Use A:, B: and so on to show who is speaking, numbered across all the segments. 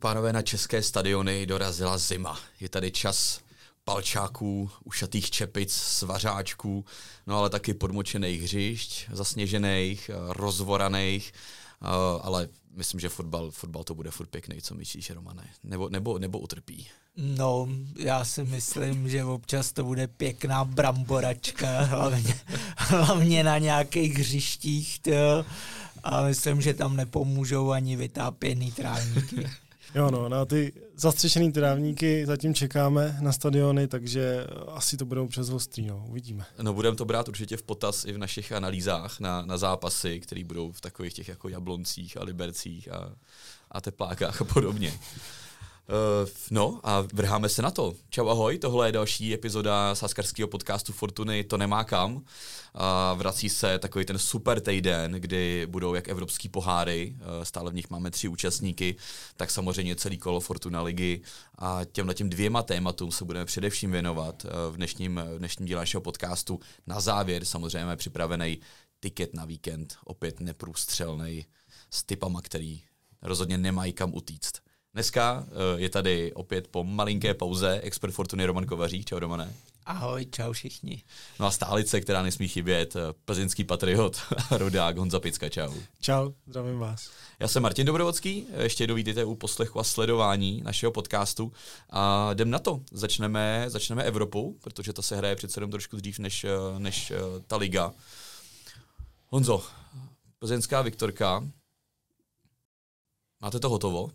A: Pánové, na české stadiony dorazila zima. Je tady čas palčáků, ušatých čepic, svařáčků, no ale taky podmočených hřišť, zasněžených, rozvoraných, eh, ale myslím, že fotbal, fotbal to bude furt pěkný, co myslíš, Romane? Nebo, nebo, nebo utrpí?
B: No, já si myslím, že občas to bude pěkná bramboračka, hlavně, hlavně na nějakých hřištích, to, a myslím, že tam nepomůžou ani vytápěný trávníky.
C: Jo, no, na ty zastřešený trávníky zatím čekáme na stadiony, takže asi to bude občas ostrý, no, uvidíme.
A: No, budeme to brát určitě v potaz i v našich analýzách na, na zápasy, které budou v takových těch jako jabloncích a libercích a, a teplákách a podobně. Uh, no a vrháme se na to. Čau ahoj, tohle je další epizoda sáskarského podcastu Fortuny To nemá kam. A vrací se takový ten super týden, kdy budou jak evropský poháry, uh, stále v nich máme tři účastníky, tak samozřejmě celý kolo Fortuna ligy a těmhle těm dvěma tématům se budeme především věnovat uh, v dnešním, v dnešním díle našeho podcastu. Na závěr samozřejmě připravený tiket na víkend, opět neprůstřelný s typama, který rozhodně nemají kam utíct. Dneska uh, je tady opět po malinké pauze expert Fortuny Roman Kovařík. Čau Romane.
B: Ahoj, čau všichni.
A: No a stálice, která nesmí chybět, eh, plzeňský patriot a rodák Honza Picka. Čau.
C: Čau, zdravím vás.
A: Já jsem Martin Dobrovodský, ještě jednou vítejte u poslechu a sledování našeho podcastu. A jdem na to. Začneme, začneme Evropou, protože ta se hraje přece jenom trošku dřív než, eh, než ta liga. Honzo, plzeňská Viktorka. Máte to hotovo?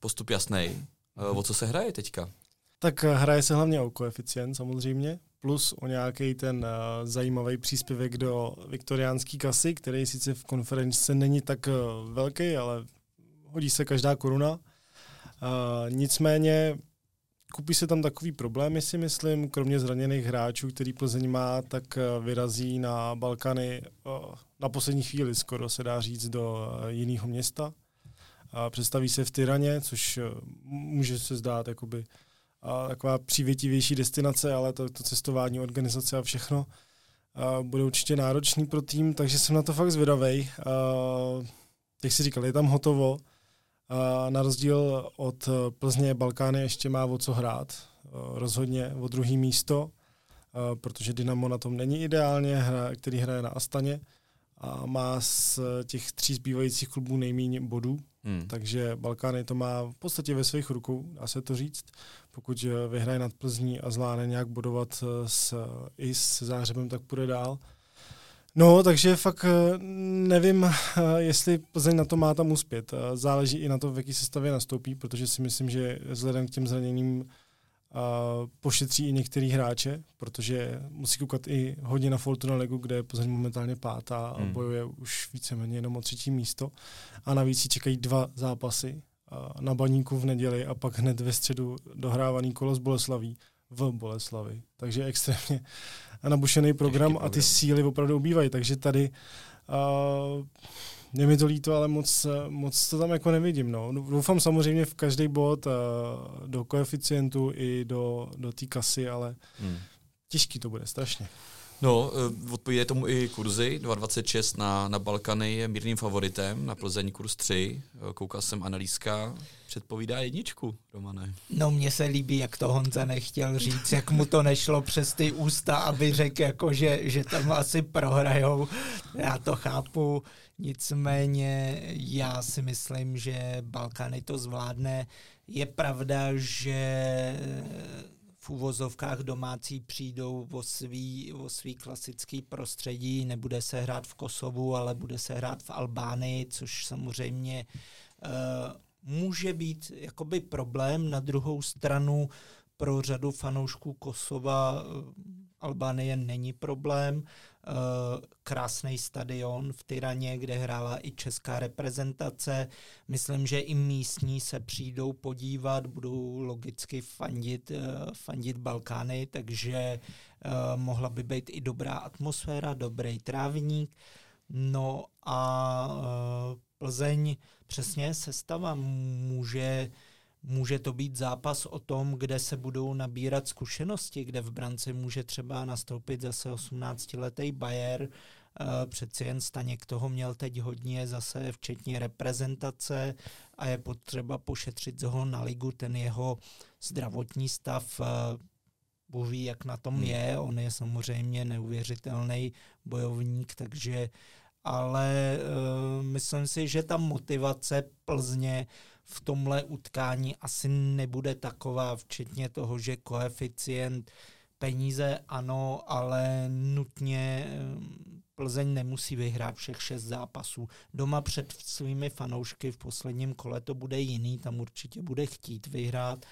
A: Postup jasný. O co se hraje teďka?
C: Tak eh, hraje se hlavně o koeficient samozřejmě, plus o nějaký ten uh, zajímavý příspěvek do viktoriánské kasy, který sice v konferenci není tak uh, velký, ale hodí se každá koruna. Uh, nicméně kupí se tam takový problémy, si myslím, kromě zraněných hráčů, který Plzeň má, tak vyrazí na Balkany uh, na poslední chvíli, skoro se dá říct, do uh, jiného města a představí se v Tyraně, což eh, může se zdát jakoby a taková přívětivější destinace, ale to, to cestování, organizace a všechno a bude určitě náročný pro tým, takže jsem na to fakt zvědavej. A, jak jsi říkal, je tam hotovo. A na rozdíl od Plzně Balkány ještě má o co hrát. A rozhodně o druhý místo, protože Dynamo na tom není ideálně, hra, který hraje na Astaně a má z těch tří zbývajících klubů nejméně bodů, Hmm. Takže Balkány to má v podstatě ve svých rukou, dá se to říct. Pokud eh, vyhraje nad Plzní a zvládne nějak bodovat eh, s, i s Zářebem, tak půjde dál. No, takže fakt eh, nevím, jestli Plzeň na to má tam uspět. Záleží i na to, v jaký sestavě nastoupí, protože si myslím, že vzhledem k těm zraněním pošetří i některý hráče, protože musí koukat i hodně na Fortuna Ligu, kde Plzeň momentálně pátá a hmm. bojuje už víceméně jenom o třetí místo. A navíc si čekají dva zápasy na baníku v neděli a pak hned ve středu dohrávaný kolo z Boleslaví v Boleslavi. Takže extrémně nabušený program, program a ty síly opravdu ubývají. Takže tady uh, je mi to líto, ale moc, moc to tam jako nevidím. No. Doufám samozřejmě v každý bod uh, do koeficientu i do, do té kasy, ale hmm. těžký to bude, strašně.
A: No, eh, odpovídají tomu i kurzy. 2,26 na, na Balkany je mírným favoritem, na Plzeň kurz 3. Eh, koukal jsem analýzka, předpovídá jedničku, Romane.
B: No, mně se líbí, jak to Honza nechtěl říct, jak mu to nešlo přes ty ústa, aby řekl, jako, že, že tam asi prohrajou. Já to chápu. Nicméně já si myslím, že Balkany to zvládne. Je pravda, že uvozovkách domácí přijdou o svý, o svý klasický prostředí, nebude se hrát v Kosovu, ale bude se hrát v Albánii, což samozřejmě uh, může být jakoby problém. Na druhou stranu pro řadu fanoušků Kosova uh, Albánie není problém. Eh, krásný stadion v Tyraně, kde hrála i česká reprezentace. Myslím, že i místní se přijdou podívat, budou logicky fandit, eh, fandit Balkány, takže eh, mohla by být i dobrá atmosféra, dobrý trávník. No a Plzeň přesně sestava může Může to být zápas o tom, kde se budou nabírat zkušenosti, kde v brance může třeba nastoupit zase 18-letý Bayer, Přeci jen Staněk toho měl teď hodně zase, včetně reprezentace a je potřeba pošetřit ho na ligu, ten jeho zdravotní stav. Bůh ví, jak na tom hmm. je, on je samozřejmě neuvěřitelný bojovník, takže ale uh, myslím si, že ta motivace Plzně v tomhle utkání asi nebude taková, včetně toho, že koeficient peníze ano, ale nutně Plzeň nemusí vyhrát všech šest zápasů. Doma před svými fanoušky v posledním kole to bude jiný, tam určitě bude chtít vyhrát,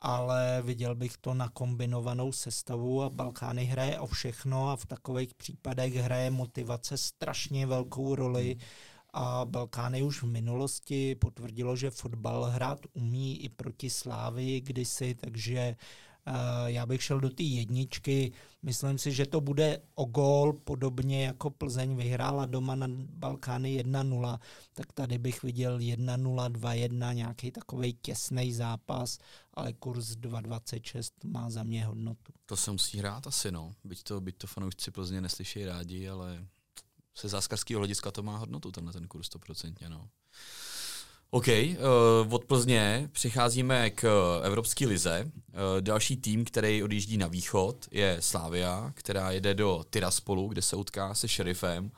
B: ale viděl bych to na kombinovanou sestavu a Balkány hraje o všechno a v takových případech hraje motivace strašně velkou roli a Balkány už v minulosti potvrdilo, že fotbal hrát umí i proti Slávii kdysi, takže Eh, já bych šel do té jedničky. Myslím si, že to bude o gól, podobně jako Plzeň vyhrála doma na Balkány 1-0, tak tady bych viděl 1-0, 2-1, nějaký takový těsný zápas, ale kurz 2,26 má za mě hodnotu.
A: To se musí hrát asi, no. Byť to, byť to fanoušci Plzně neslyší rádi, ale se záskarského hlediska to má hodnotu, tenhle ten kurz 100%, no. OK, uh, od Plzně přicházíme k Evropské lize. Uh, další tým, který odjíždí na východ, je Slavia, která jede do Tiraspolu, kde se utká se šerifem. Uh,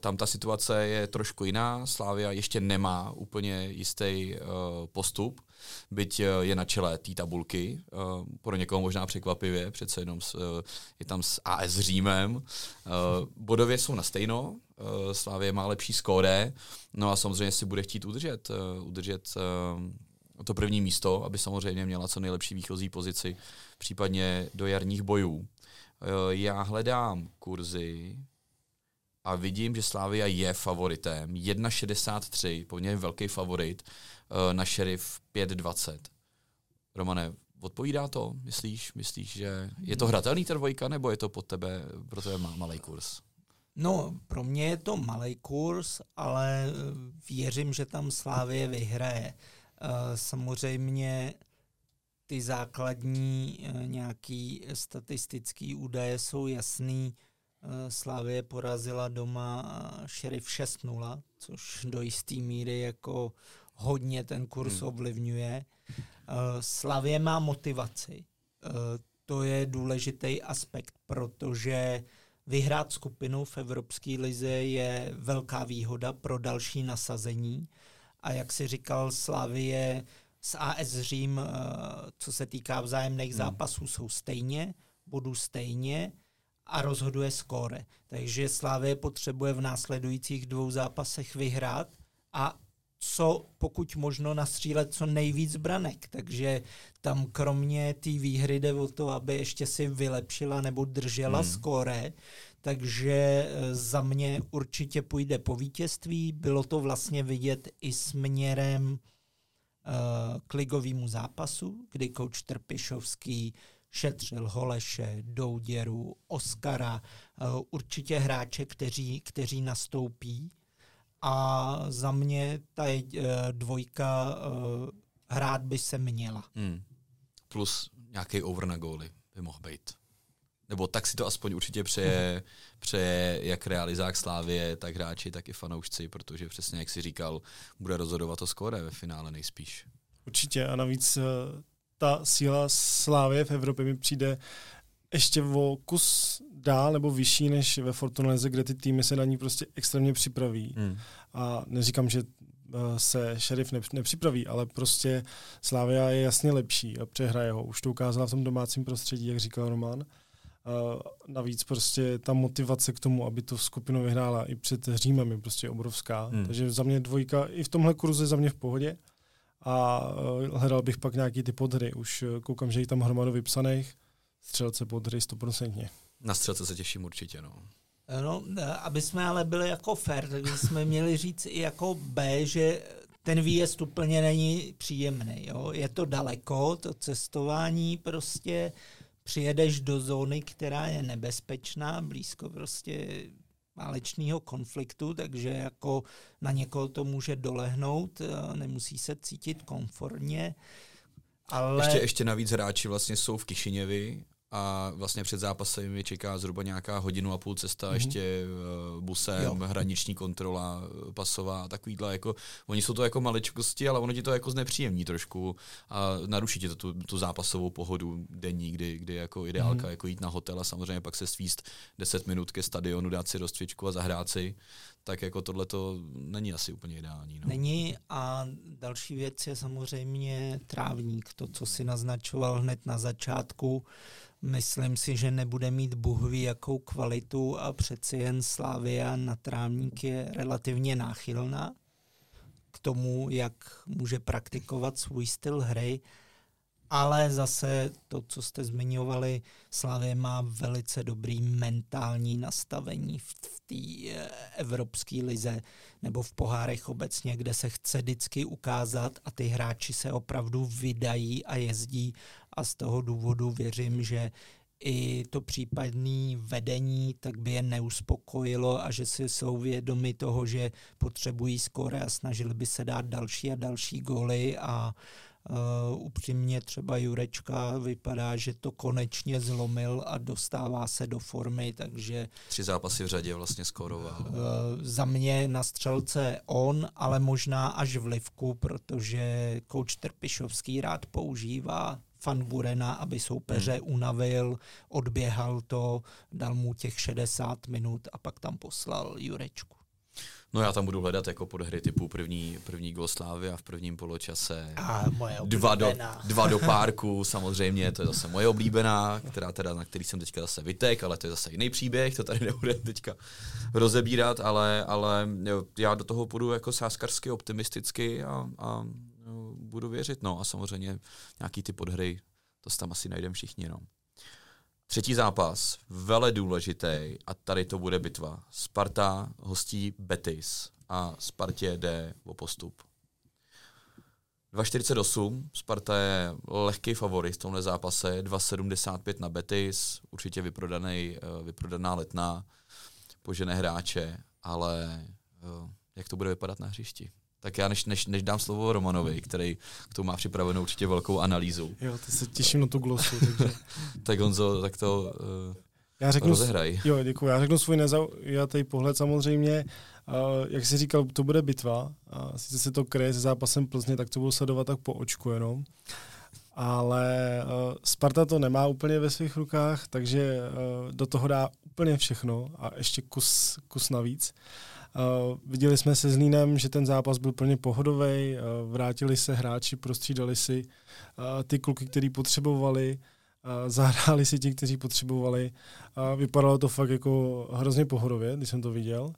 A: tam ta situace je trošku jiná. Slávia ještě nemá úplně jistý uh, postup, byť uh, je na čele té tabulky. Uh, pro někoho možná překvapivě, přece jenom s, uh, je tam s AS Římem. Bodově jsou na stejno, Slávě má lepší skóre, no a samozřejmě si bude chtít udržet, udržet to první místo, aby samozřejmě měla co nejlepší výchozí pozici, případně do jarních bojů. Já hledám kurzy, a vidím, že Slávia je favoritem. 1,63, poměrně velký favorit, na šerif 5,20. Romane, odpovídá to? Myslíš, myslíš, že je to hratelný ta dvojka, nebo je to pod tebe, pro tebe malý kurz?
B: No, pro mě je to malý kurz, ale věřím, že tam Slávie vyhraje. Eh, samozřejmě ty základní eh, nějaký statistický údaje jsou jasný. Eh, Slávie porazila doma šerif 6-0, což do jisté míry jako hodně ten kurz hmm. ovlivňuje. Slavě má motivaci. To je důležitý aspekt, protože Vyhrát skupinu v Evropské lize je velká výhoda pro další nasazení. A jak si říkal, Slavie s AS Řím, eh, co se týká vzájemných hmm. zápasů, jsou stejně, bodů stejně a rozhoduje skóre. Takže Slávie potřebuje v následujících dvou zápasech vyhrát a co pokud možno nastřílet co nejvíc branek. Takže tam kromě té výhry jde o to, aby ještě si vylepšila nebo držela hmm. skóre. Takže eh, za mě určitě půjde po vítězství. Bylo to vlastně vidět i směrem uh, k ligovému zápasu, kdy kouč Trpišovský šetřil Holeše, Douděru, Oskara, uh, určitě hráče, kteří, kteří nastoupí a za mě ta uh, dvojka uh, hrát by se měla. Hmm.
A: Plus nějaký over na góly by mohl být. Nebo tak si to aspoň určitě přeje, přeje jak realizák Slávie, tak hráči, tak i fanoušci, protože přesně jak si říkal, bude rozhodovat to skóre ve finále nejspíš.
C: Určitě a navíc eh, ta síla Slávie v Evropě mi přijde ještě o kus dál nebo vyšší než ve Fortuneze, kde ty týmy se na ní prostě extrémně připraví. Hmm. A neříkám, že eh, se šerif nepřipraví, ale prostě Slávia je jasně lepší a přehraje ho. Už to ukázala v tom domácím prostředí, jak říkal Roman. Uh, navíc prostě ta motivace k tomu, aby to skupinu vyhrála i před Římem je prostě obrovská. Hmm. Takže za mě dvojka i v tomhle kurzu za mě v pohodě. A uh, hledal bych pak nějaký ty podhry. Už koukám, že je tam hromadu vypsaných. Střelce podhry stoprocentně.
A: Na střelce se těším určitě, no.
B: No, aby jsme ale byli jako fair, tak jsme měli říct i jako B, že ten výjezd úplně není příjemný. Jo? Je to daleko, to cestování prostě přijedeš do zóny, která je nebezpečná, blízko prostě válečného konfliktu, takže jako na někoho to může dolehnout, nemusí se cítit komfortně.
A: Ale... Ještě, ještě navíc hráči vlastně jsou v Kišiněvi a vlastně před zápasem je čeká zhruba nějaká hodinu a půl cesta mm-hmm. ještě uh, busem, jo. hraniční kontrola, eh, pasová a takovýhle, jako, oni jsou to jako maličkosti, ale ono ti to jako znepříjemní trošku a naruší ti to tu, tu zápasovou pohodu denní, kdy, kdy jako ideálka mm-hmm. jako jít na hotel a samozřejmě pak se svíst 10 minut ke stadionu, dát si rozcvičku a zahrát si, tak jako tohle to není asi úplně ideální. No.
B: Není a další věc je samozřejmě trávník, to, co si naznačoval hned na začátku. Myslím si, že nebude mít buhví jakou kvalitu a přeci jen Slávia na trávník je relativně náchylná k tomu, jak může praktikovat svůj styl hry. Ale zase to, co jste zmiňovali, Slavě má velice dobrý mentální nastavení v, v té eh, evropské lize nebo v pohárech obecně, kde se chce vždycky ukázat a ty hráči se opravdu vydají a jezdí a z toho důvodu věřím, že i to případné vedení tak by je neuspokojilo a že si jsou vědomi toho, že potřebují skóre a snažili by se dát další a další góly a Uh, upřímně třeba Jurečka vypadá, že to konečně zlomil a dostává se do formy, takže...
A: Tři zápasy v řadě vlastně skoroval. Uh,
B: za mě na střelce on, ale možná až v livku, protože kouč Trpišovský rád používá Fan Burena, aby soupeře hmm. unavil, odběhal to, dal mu těch 60 minut a pak tam poslal Jurečku.
A: No já tam budu hledat jako podhry typu první, první gol Slávy a v prvním poločase
B: a moje
A: dva, do, dva do párku, samozřejmě, to je zase moje oblíbená, která teda, na který jsem teďka zase vytek, ale to je zase jiný příběh, to tady nebude teďka rozebírat, ale, ale já do toho půjdu jako sáskarsky optimisticky a, a budu věřit, no a samozřejmě nějaký ty podhry, to tam asi najdeme všichni, no. Třetí zápas, vele důležitý a tady to bude bitva. Sparta hostí Betis a Spartě jde o postup. 2,48, Sparta je lehký favorit v tomhle zápase, 2,75 na Betis, určitě vyprodaný, eh, vyprodaná letná, požené hráče, ale eh, jak to bude vypadat na hřišti? Tak já než, než, než dám slovo Romanovi, který k tomu má připravenou určitě velkou analýzu.
C: Jo, ty se těším na tu glosu. Takže...
A: tak Honzo, tak to uh,
C: já řeknu,
A: rozehraj.
C: Jo, děkuji. Já řeknu svůj nezaujatý pohled samozřejmě. Uh, jak jsi říkal, to bude bitva. Uh, sice se to kryje se zápasem Plzně, tak to budu sledovat tak po očku jenom. Ale uh, Sparta to nemá úplně ve svých rukách, takže uh, do toho dá úplně všechno a ještě kus, kus navíc. Uh, Uh, viděli jsme se s Línem, že ten zápas byl plně pohodový, uh, vrátili se hráči, prostřídali si uh, ty kluky, který potřebovali, uh, zahráli si ti, kteří potřebovali. Uh, vypadalo to fakt jako hrozně pohodově, když jsem to viděl. Uh,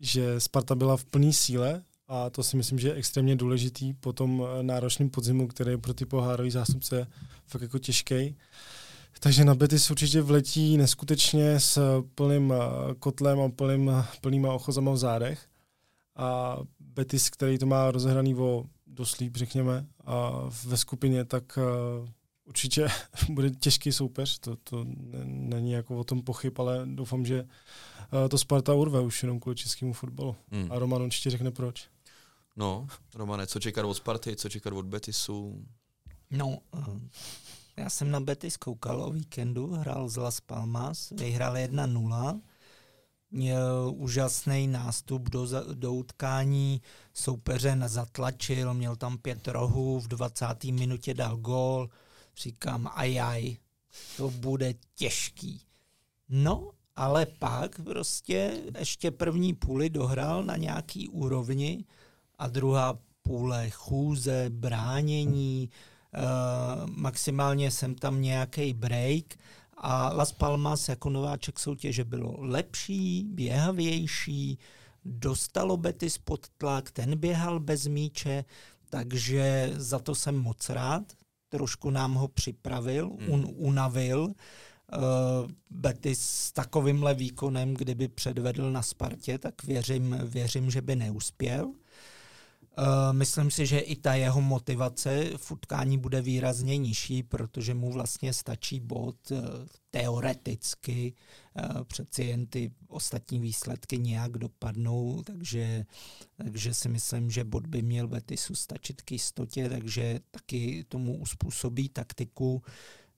C: že Sparta byla v plné síle a to si myslím, že je extrémně důležitý po tom náročném podzimu, který je pro ty pohárové zástupce fakt jako těžký. Takže na Betis určitě vletí neskutečně s plným eh, kotlem a plným, plnýma ochozama v zádech. A Betis, který to má rozehraný o doslíp, řekněme, a ve skupině, tak uh, určitě bude těžký soupeř, to, to není jako o tom pochyb, ale doufám, že uh, to Sparta urve už jenom kvůli českému fotbalu. Hmm. A Roman určitě řekne proč.
A: No, Romane, co čekat od Sparty, co čekat od Betisu?
B: No, já jsem na Betis koukal o víkendu, hrál z Las Palmas, vyhrál 1-0, měl úžasný nástup do, do utkání, soupeře nezatlačil, měl tam pět rohů, v 20. minutě dal gól, říkám ajaj, to bude těžký. No, ale pak prostě ještě první půli dohrál na nějaký úrovni a druhá půle chůze, bránění, maximálně jsem tam nějaký break a Las Palmas jako nováček soutěže bylo lepší, běhavější, dostalo Betis pod tlak, ten běhal bez míče, takže za to jsem moc rád. Trošku nám ho připravil, hmm. un, unavil. Uh, Betis s takovýmhle výkonem, kdyby předvedl na Spartě, tak věřím, věřím že by neuspěl. Uh, myslím si, že i ta jeho motivace v utkání bude výrazně nižší, protože mu vlastně stačí bod uh, teoreticky, uh, přeci jen ty ostatní výsledky nějak dopadnou, takže, takže si myslím, že bod by měl Betisu stačit k jistotě, takže taky tomu uspůsobí taktiku.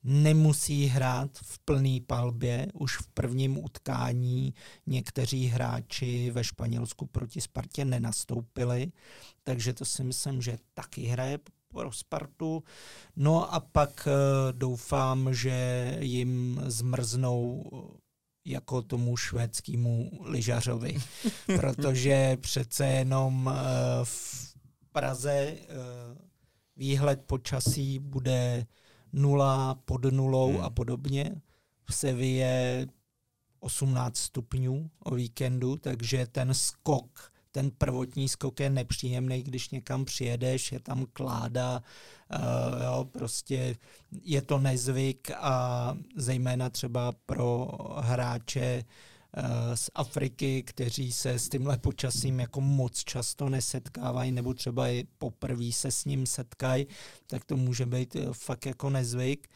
B: Nemusí hrát v plný palbě. Už v prvním utkání někteří hráči ve Španělsku proti Spartě nenastoupili, takže to si myslím, že taky hraje pro Spartu. No a pak uh, doufám, že jim zmrznou jako tomu švédskému lyžařovi, protože přece jenom uh, v Praze výhled počasí bude nula pod nulou hmm. a podobně. V Sevě 18 stupňů o víkendu, takže ten skok, ten prvotní skok je nepříjemný, když někam přijedeš, je tam kláda, uh, jo, prostě je to nezvyk a zejména třeba pro hráče Eh, z Afriky, kteří se s tímhle počasím jako moc často nesetkávají, nebo třeba i poprvé se s ním setkají, tak to může být eh, fakt jako nezvyk.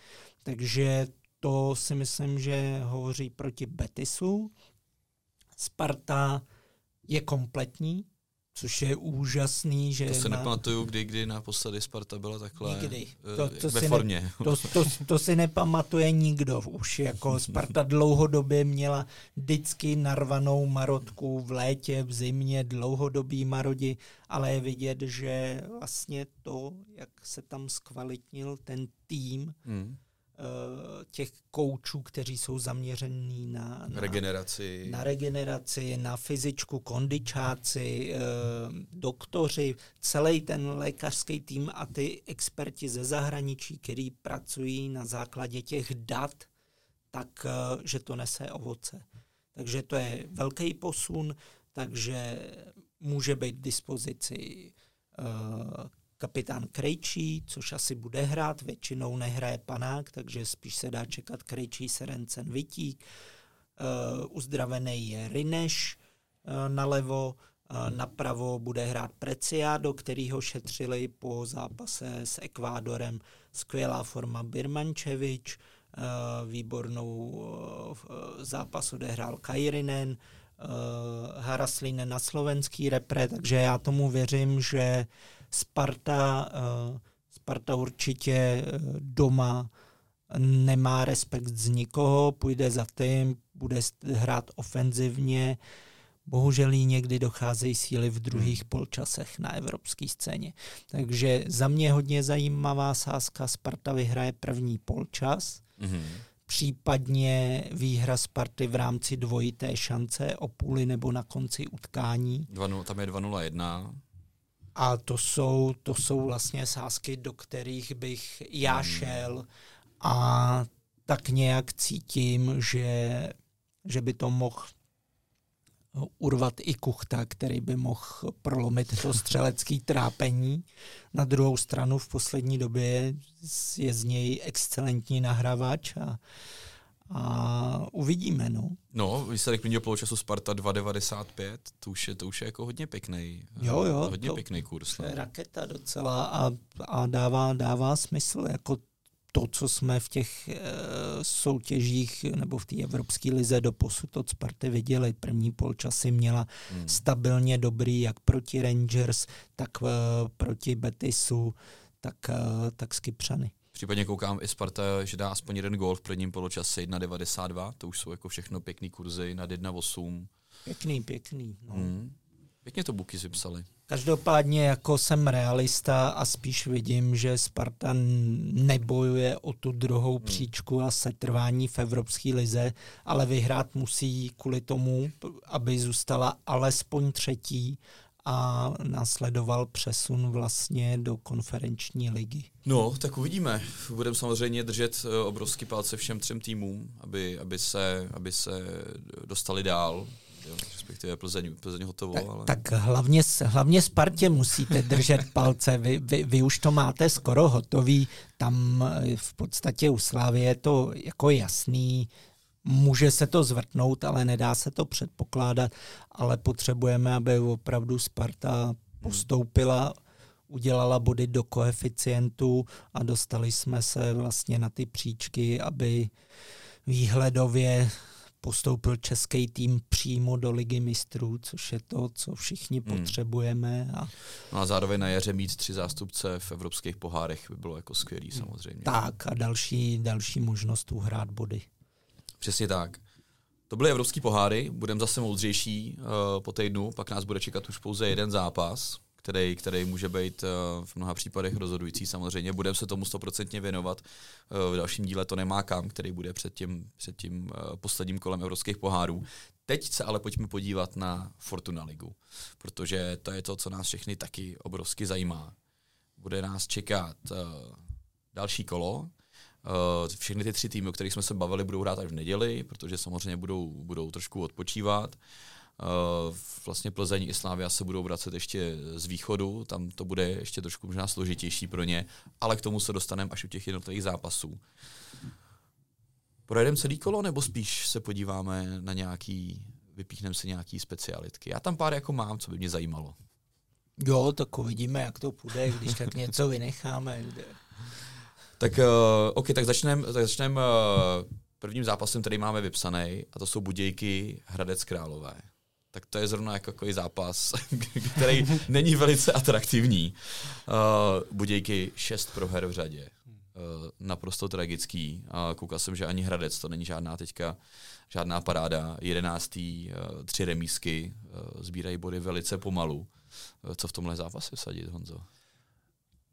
B: Takže to si myslím, že hovoří proti Betisu. Sparta je kompletní, což je úžasný. Že
A: to se
B: má...
A: nepamatuju, kdy, kdy naposledy Sparta byla takhle
B: Nikdy.
A: Eh,
B: to, to
A: ve
B: si
A: formě.
B: Ne, to, to, to si nepamatuje nikdo už. Jako Sparta dlouhodobě měla vždycky narvanou marotku v létě, v zimě, dlouhodobý marodi, ale je vidět, že vlastně to, jak se tam zkvalitnil ten tým, hmm těch koučů, kteří jsou zaměření na,
A: na regeneraci,
B: na, regeneraci, na fyzičku, kondičáci, eh, doktoři, celý ten lékařský tým a ty experti ze zahraničí, kteří pracují na základě těch dat, tak eh, že to nese ovoce. Takže to je velký posun, takže může být dispozici kapitán Krejčí, což asi bude hrát, většinou nehraje panák, takže spíš se dá čekat Krejčí, Serencen, Vitík. Uh, uzdravený je Rineš uh, nalevo, uh, napravo bude hrát Preciado, který ho šetřili po zápase s Ekvádorem. Skvělá forma Birmančevič, výbornou zápas odehrál Kajrinen, Haraslinen na slovenský repre, takže já tomu věřím, že Sparta, uh, Sparta určitě eh, doma nemá respekt z nikoho, půjde za tím, bude hrát ofenzivně. Bohužel jí někdy docházejí síly v druhých hmm. polčasech na evropské scéně. Takže za mě hodně zajímavá sázka. Sparta vyhraje první polčas. Mm-hmm případně výhra Sparty v rámci dvojité šance o půli nebo na konci utkání.
A: 2, tam je 2-0-1.
B: A to jsou, to jsou vlastně sázky, do kterých bych já hmm. šel a tak nějak cítím, že, že by to mohl urvat i Kuchta, který by mohl prolomit to střelecké trápení. Na druhou stranu v poslední době je z něj excelentní nahrávač a, a uvidíme. No,
A: no výsledek prvního poločasu Sparta 2,95, to už je, to už je jako hodně pěkný.
B: Jo, jo.
A: Hodně to, pěkný kurz.
B: To je no. raketa docela a, a dává, dává smysl. Jako to, co jsme v těch e, soutěžích nebo v té evropské lize do posud od Sparty viděli. První polčasy měla hmm. stabilně dobrý jak proti Rangers, tak e, proti Betisu, tak, e, tak s Kypřany.
A: Případně koukám i Sparta, že dá aspoň jeden gol v prvním poločase 1,92, to už jsou jako všechno pěkný kurzy nad 1,8.
B: Pěkný, pěkný. No. Hmm.
A: Pěkně to buky vypsali.
B: Každopádně jako jsem realista a spíš vidím, že Sparta nebojuje o tu druhou hmm. příčku a setrvání v Evropské lize, ale vyhrát musí kvůli tomu, aby zůstala alespoň třetí a následoval přesun vlastně do konferenční ligy.
A: No, tak uvidíme. Budeme samozřejmě držet eh, obrovský palce všem třem týmům, aby, aby, se, aby se dostali dál jo, respektive Plzeň, Plzeň hotovo.
B: Tak,
A: ale...
B: tak hlavně, hlavně Spartě musíte držet palce, vy, vy, vy už to máte skoro hotový, tam eh, v podstatě u Slávy je to jako jasný, může se to zvrtnout, ale nedá se to předpokládat, ale potřebujeme, aby opravdu Sparta postoupila, udělala body do koeficientu a dostali jsme se vlastně na ty příčky, aby výhledově postoupil český tým přímo do ligy mistrů, což je to, co všichni hmm. potřebujeme. A...
A: No a zároveň na jaře mít tři zástupce v evropských pohárech by bylo jako skvělý samozřejmě.
B: Tak a další, další možnost uhrát body.
A: Přesně tak. To byly evropský poháry, budeme zase moudřejší uh, po týdnu, pak nás bude čekat už pouze jeden zápas, který, který může být uh, v mnoha případech rozhodující samozřejmě. Budeme se tomu stoprocentně věnovat. Uh, v dalším díle to nemá kam, který bude před tím, před tím uh, posledním kolem evropských pohárů. Teď se ale pojďme podívat na Fortuna ligu, protože to je to, co nás všechny taky obrovsky zajímá. Bude nás čekat další kolo, všechny ty tři týmy, o kterých jsme se bavili, budou hrát až v neděli, protože samozřejmě budou, budou trošku odpočívat. Uh, vlastně Plzeň i Slávia se budou vracet ještě z východu, tam to bude ještě trošku možná složitější pro ně, ale k tomu se dostaneme až u těch jednotlivých zápasů. Projedeme celý kolo, nebo spíš se podíváme na nějaký, vypíchneme si nějaký specialitky? Já tam pár jako mám, co by mě zajímalo.
B: Jo, tak uvidíme, jak to půjde, když tak něco vynecháme.
A: Tak uh, OK, tak začneme tak začnem, uh, prvním zápasem, který máme vypsaný, a to jsou Budějky Hradec Králové. Tak to je zrovna jako takový zápas, který není velice atraktivní. Uh, Budějky šest proher v řadě. Uh, naprosto tragický. Uh, koukal jsem, že ani Hradec, to není žádná teďka, žádná paráda. Jedenáctý, uh, tři remísky, uh, sbírají body velice pomalu. Uh, co v tomhle zápase vsadit, Honzo?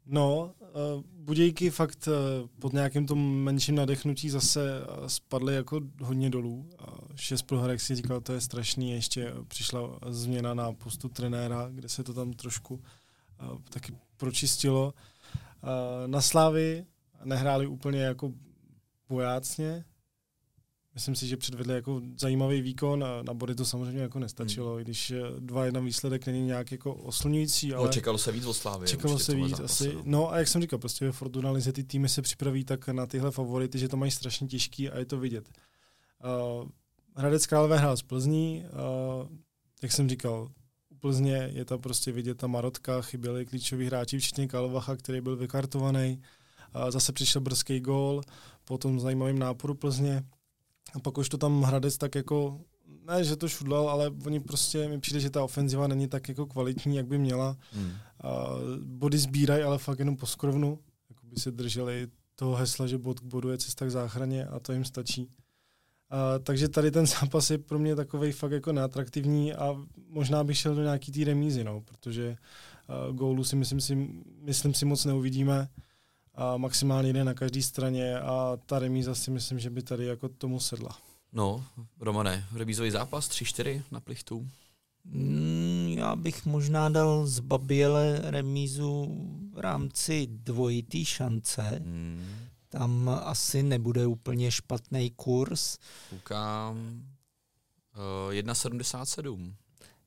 C: No, uh, Budějky fakt uh, pod nějakým tom menším nadechnutí zase uh, spadly jako hodně dolů. Šest proher, jak si říkal, to je strašný. Ještě přišla změna na postu trenéra, kde se to tam trošku taky pročistilo. Na Slávy nehráli úplně jako bojácně, Myslím si, že předvedli jako zajímavý výkon a na body to samozřejmě jako nestačilo, hmm. i když eh, dva jedna výsledek není nějak jako oslňující. Ale
A: no, čekalo se víc o Slávě.
C: Čekalo se víc zápase, asi. No. no. a jak jsem říkal, prostě ve Fortuna Lize ty týmy se připraví tak na tyhle favority, že to mají strašně těžký a je to vidět. Uh, Hradec Králové hrál z Plzní, uh, jak jsem říkal, u Plzně je tam prostě vidět ta marotka, chyběli klíčoví hráči, včetně Kalvacha, který byl vykartovaný. Uh, zase přišel brzký gól, potom zajímavým náporu Plzně a pak už to tam Hradec tak jako, ne, že to šudlal, ale oni prostě, mi přijde, že ta ofenziva není tak jako kvalitní, jak by měla. Hmm. A body sbírají, ale fakt jenom po skrovnu. Jako by se drželi toho hesla, že bod k bodu je cesta k záchraně a to jim stačí. A, takže tady ten zápas je pro mě takový fakt jako neatraktivní a možná bych šel do nějaký té remízy, no, protože uh, gólu si myslím, si myslím si moc neuvidíme a maximálně jde na každé straně a ta remíza si myslím, že by tady jako tomu sedla.
A: No, Romane, remízový zápas 3-4 na plichtu.
B: Mm, já bych možná dal z Babiele remízu v rámci dvojitý šance. Hmm. Tam asi nebude úplně špatný kurz.
A: Koukám uh, 1,77.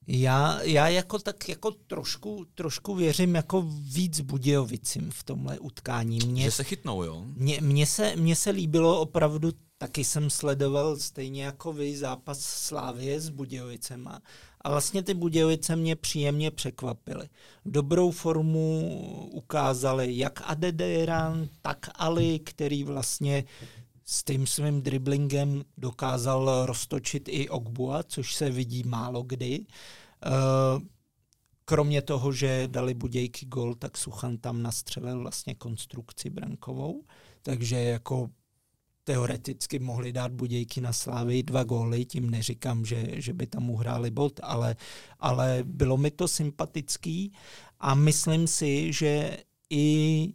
B: Já, já jako tak jako trošku, trošku věřím jako víc Budějovicím v tomhle utkání.
A: Mě, že se chytnou, jo?
B: Mně, mně, se, mně se líbilo opravdu, taky jsem sledoval stejně jako vy zápas Slávie s Budějovicema a vlastně ty Budějovice mě příjemně překvapily. Dobrou formu ukázali jak Adederan, tak Ali, který vlastně s tím svým driblingem dokázal roztočit i Ogbua, což se vidí málo kdy. Eh, kromě toho, že dali Budějky gol, tak Suchan tam nastřelil vlastně konstrukci brankovou, takže jako teoreticky mohli dát Budějky na Slávy dva góly, tím neříkám, že, že by tam uhráli bod, ale, ale bylo mi to sympatický a myslím si, že i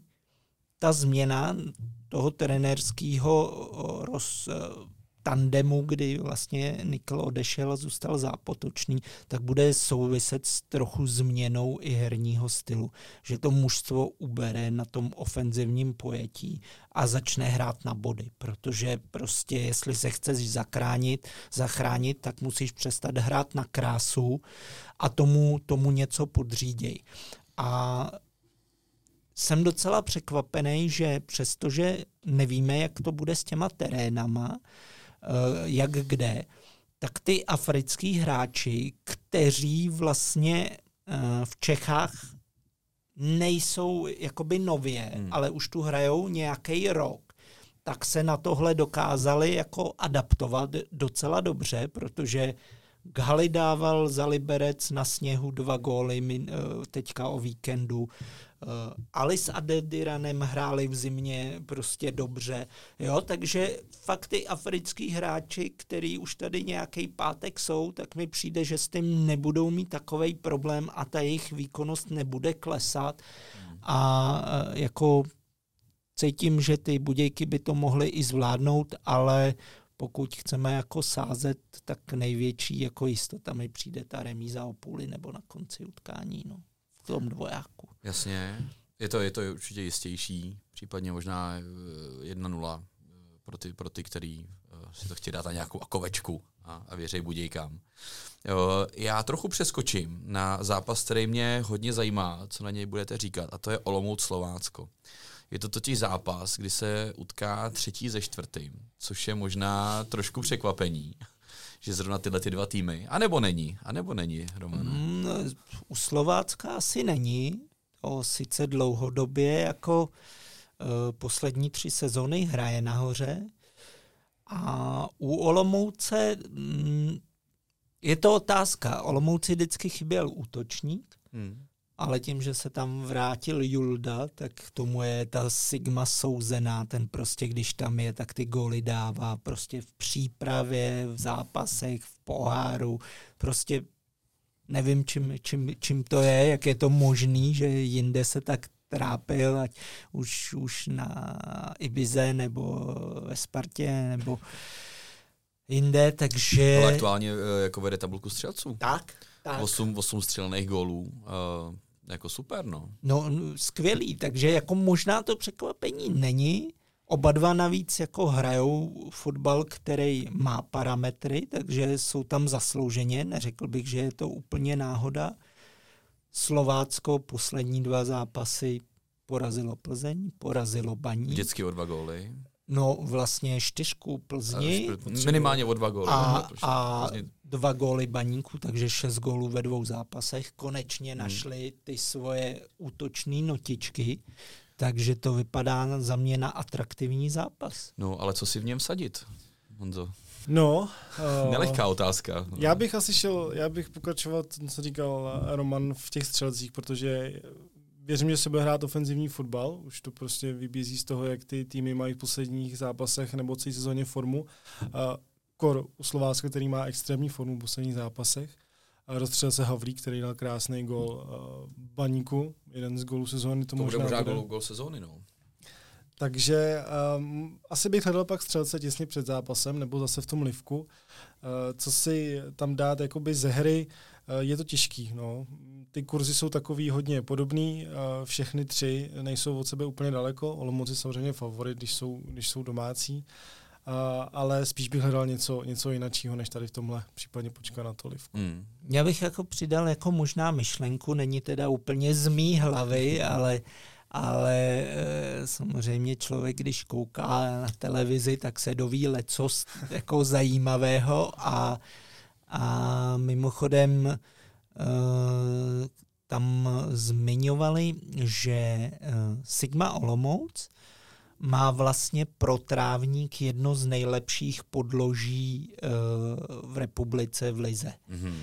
B: ta změna toho trenérského roz, tandemu, kdy vlastně Nikl odešel a zůstal zápotočný, tak bude souviset s trochu změnou i herního stylu, že to mužstvo ubere na tom ofenzivním pojetí a začne hrát na body, protože prostě jestli se chceš zachránit, zachránit, tak musíš přestat hrát na krásu a tomu, tomu něco podříděj. A jsem docela překvapený, že přestože nevíme, jak to bude s těma terénama, eh, jak kde, tak ty africký hráči, kteří vlastně eh, v Čechách nejsou jakoby nově, hmm. ale už tu hrajou nějaký rok, tak se na tohle dokázali jako adaptovat docela dobře, protože Ghali dával za Liberec na sněhu dva góly eh, teďka o víkendu. Eh, Alice a Dediranem hráli v zimě prostě dobře. Jo, takže fakt ty africký hráči, který už tady nějaký pátek jsou, tak mi přijde, že s tím nebudou mít takový problém a ta jejich výkonnost nebude klesat. A eh, jako cítím, že ty budějky by to mohly i zvládnout, ale pokud chceme jako sázet, tak největší jako jistota mi přijde ta remíza o půli nebo na konci utkání, no, tom dvojáku.
A: Jasně, je to, je to určitě jistější, případně možná 1-0 eh, pro ty, pro ty, který eh, si to chtějí dát na nějakou akovečku a, a věří budějkám. Já trochu přeskočím na zápas, který mě hodně zajímá, co na něj budete říkat, a to je Olomouc Slovácko. Je to totiž zápas, kdy se utká třetí ze čtvrtým, což je možná trošku překvapení, že zrovna tyhle ty dva týmy. A nebo není, a nebo není, Roman. Mm,
B: u Slovácka asi není. O sice dlouhodobě jako uh, poslední tři sezony hraje nahoře. A u Olomouce mm, je to otázka. Olomouci vždycky chyběl útočník. Hmm ale tím, že se tam vrátil Julda, tak tomu je ta Sigma souzená, ten prostě, když tam je, tak ty góly dává prostě v přípravě, v zápasech, v poháru, prostě nevím, čím, čím, čím to je, jak je to možný, že jinde se tak trápil, ať už, už na Ibize nebo ve Spartě, nebo jinde, takže...
A: Ale aktuálně eh, jako vede tabulku střelců.
B: Tak, tak.
A: 8, 8 střelných gólů. Uh, jako super, no.
B: No, skvělý, takže jako možná to překvapení není. Oba dva navíc jako hrajou fotbal, který má parametry, takže jsou tam zaslouženě. Neřekl bych, že je to úplně náhoda. Slovácko poslední dva zápasy porazilo Plzeň, porazilo Baní.
A: Vždycky o dva góly.
B: No vlastně čtyřku Plzni.
A: Minimálně o dva góly.
B: A, a dva góly baníku, takže šest gólů ve dvou zápasech. Konečně hmm. našli ty svoje útočné notičky, takže to vypadá za mě na atraktivní zápas.
A: No, ale co si v něm sadit, Honzo?
C: No,
A: uh, nelehká otázka.
C: Já bych asi šel, já bych pokračoval, co říkal Roman v těch střelcích, protože věřím, že se bude hrát ofenzivní fotbal. Už to prostě vybízí z toho, jak ty týmy mají v posledních zápasech nebo celé sezóně formu. Uh, kor u Slovácka, který má extrémní formu v posledních zápasech. Rozstřelil se Havlík, který dal krásný gol uh, Baníku, jeden z gólů sezóny. To, to možná
A: bude gol, gol sezóny, no.
C: Takže um, asi bych hledal pak střelce těsně před zápasem, nebo zase v tom livku. Uh, co si tam dát jakoby ze hry, uh, je to těžký. No. Ty kurzy jsou takový hodně podobný, uh, všechny tři nejsou od sebe úplně daleko. Olomouc je samozřejmě favorit, když jsou, když jsou domácí. Uh, Uh, ale spíš bych hledal něco, něco jiného, než tady v tomhle případně počkat na to livku. Mm.
B: Já bych jako přidal jako možná myšlenku, není teda úplně z mý hlavy, ale ale e, samozřejmě člověk, když kouká na televizi, tak se doví leco jako zajímavého a, a mimochodem e, tam zmiňovali, že e, Sigma Olomouc má vlastně pro trávník jedno z nejlepších podloží uh, v republice v Lize. Mm-hmm.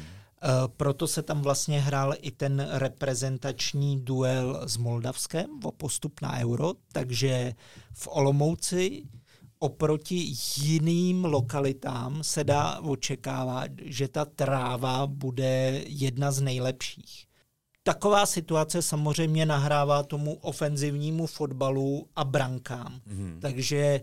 B: Proto se tam vlastně hrál i ten reprezentační duel s Moldavskem o postup na euro, takže v Olomouci oproti jiným lokalitám se dá očekávat, že ta tráva bude jedna z nejlepších taková situace samozřejmě nahrává tomu ofenzivnímu fotbalu a brankám. Mm. Takže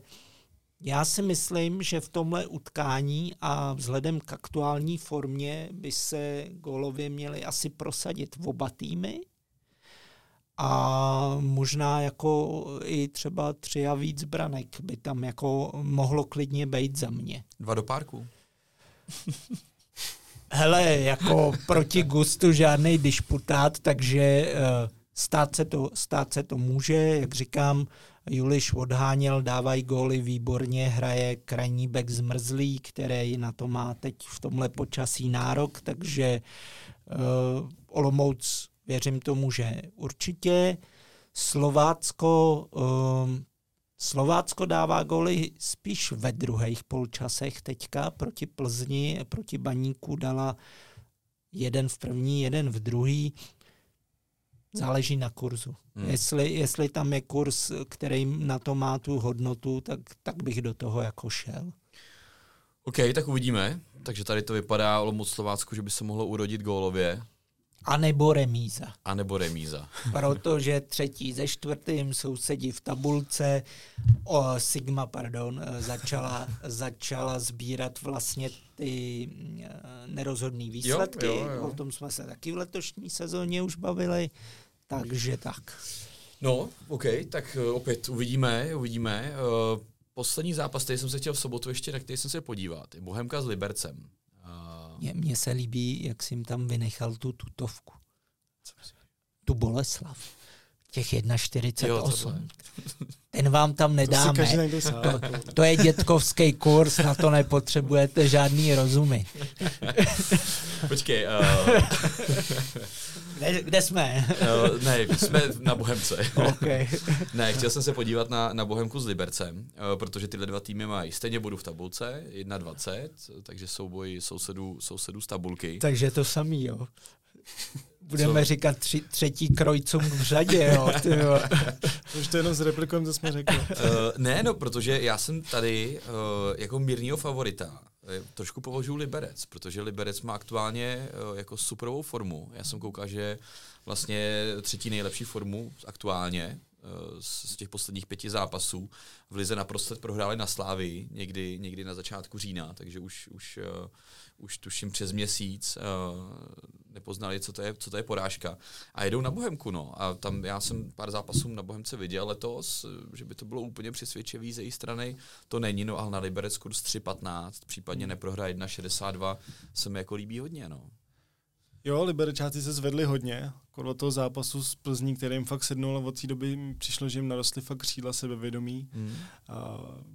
B: já si myslím, že v tomhle utkání a vzhledem k aktuální formě by se golově měli asi prosadit v oba týmy a možná jako i třeba tři a víc branek by tam jako mohlo klidně být za mě.
A: Dva do párku.
B: Hele, jako proti gustu žádný disputát, takže uh, stát, se to, stát se to může, jak říkám, Juliš odháněl, dávají góly výborně, hraje krajní back zmrzlý, který na to má teď v tomhle počasí nárok, takže uh, Olomouc, věřím tomu, že určitě. Slovácko, uh, Slovácko dává góly spíš ve druhých polčasech teďka proti Plzni, proti Baníku dala jeden v první, jeden v druhý. Záleží na kurzu. Hmm. Jestli, jestli tam je kurz, který na to má tu hodnotu, tak, tak bych do toho jako šel.
A: OK, tak uvidíme. Takže tady to vypadá Olomouc Slovácku, že by se mohlo urodit gólově.
B: A nebo remíza.
A: A nebo remíza.
B: Protože třetí ze čtvrtým sousedí v tabulce. O, Sigma, pardon, začala, začala sbírat vlastně ty eh, nerozhodné výsledky. Jo, jo, jo. O tom jsme se taky v letošní sezóně už bavili. Takže tak.
A: No, OK, tak eh, opět uvidíme, uvidíme. Uh, poslední zápas, který jsem se chtěl v sobotu ještě, na který jsem se podívat, je Bohemka s Libercem.
B: Mně se líbí, jak jsi jim tam vynechal tu tutovku. Tu Boleslav. Těch 1,48. Ten vám tam nedáme. To, to je dětkovský kurz, na to nepotřebujete žádný rozumy.
A: Počkej. Uh...
B: Kde, kde jsme?
A: uh, ne, jsme na Bohemce. Okay. ne, chtěl jsem se podívat na, na Bohemku s Libercem, uh, protože tyhle dva týmy mají stejně bodu v tabulce, 1,20, takže souboj sousedů, sousedů z tabulky.
B: Takže to samý, jo. Budeme Co? říkat tři, třetí krojcům v řadě, jo. jo.
C: Už to jenom s replikem, co jsme řekli. Uh,
A: ne, no, protože já jsem tady uh, jako mírního favorita trošku považuji Liberec, protože Liberec má aktuálně uh, jako superovou formu. Já jsem koukal, že vlastně třetí nejlepší formu aktuálně uh, z těch posledních pěti zápasů. V Lize naprostřed prohráli na Slávii někdy, někdy na začátku října, takže už, už uh, už tuším přes měsíc uh, nepoznali, co to, je, co to je porážka. A jedou na Bohemku, no. A tam já jsem pár zápasů na Bohemce viděl letos, že by to bylo úplně přesvědčivý ze její strany. To není, no, ale na Liberec kurz 3.15, případně neprohra 1.62, se mi jako líbí hodně, no.
C: Jo, Liberečáci se zvedli hodně. Kolo toho zápasu s Plzní, který jim fakt sednul a od té doby mi přišlo, že jim narostly fakt křídla sebevědomí. Mm.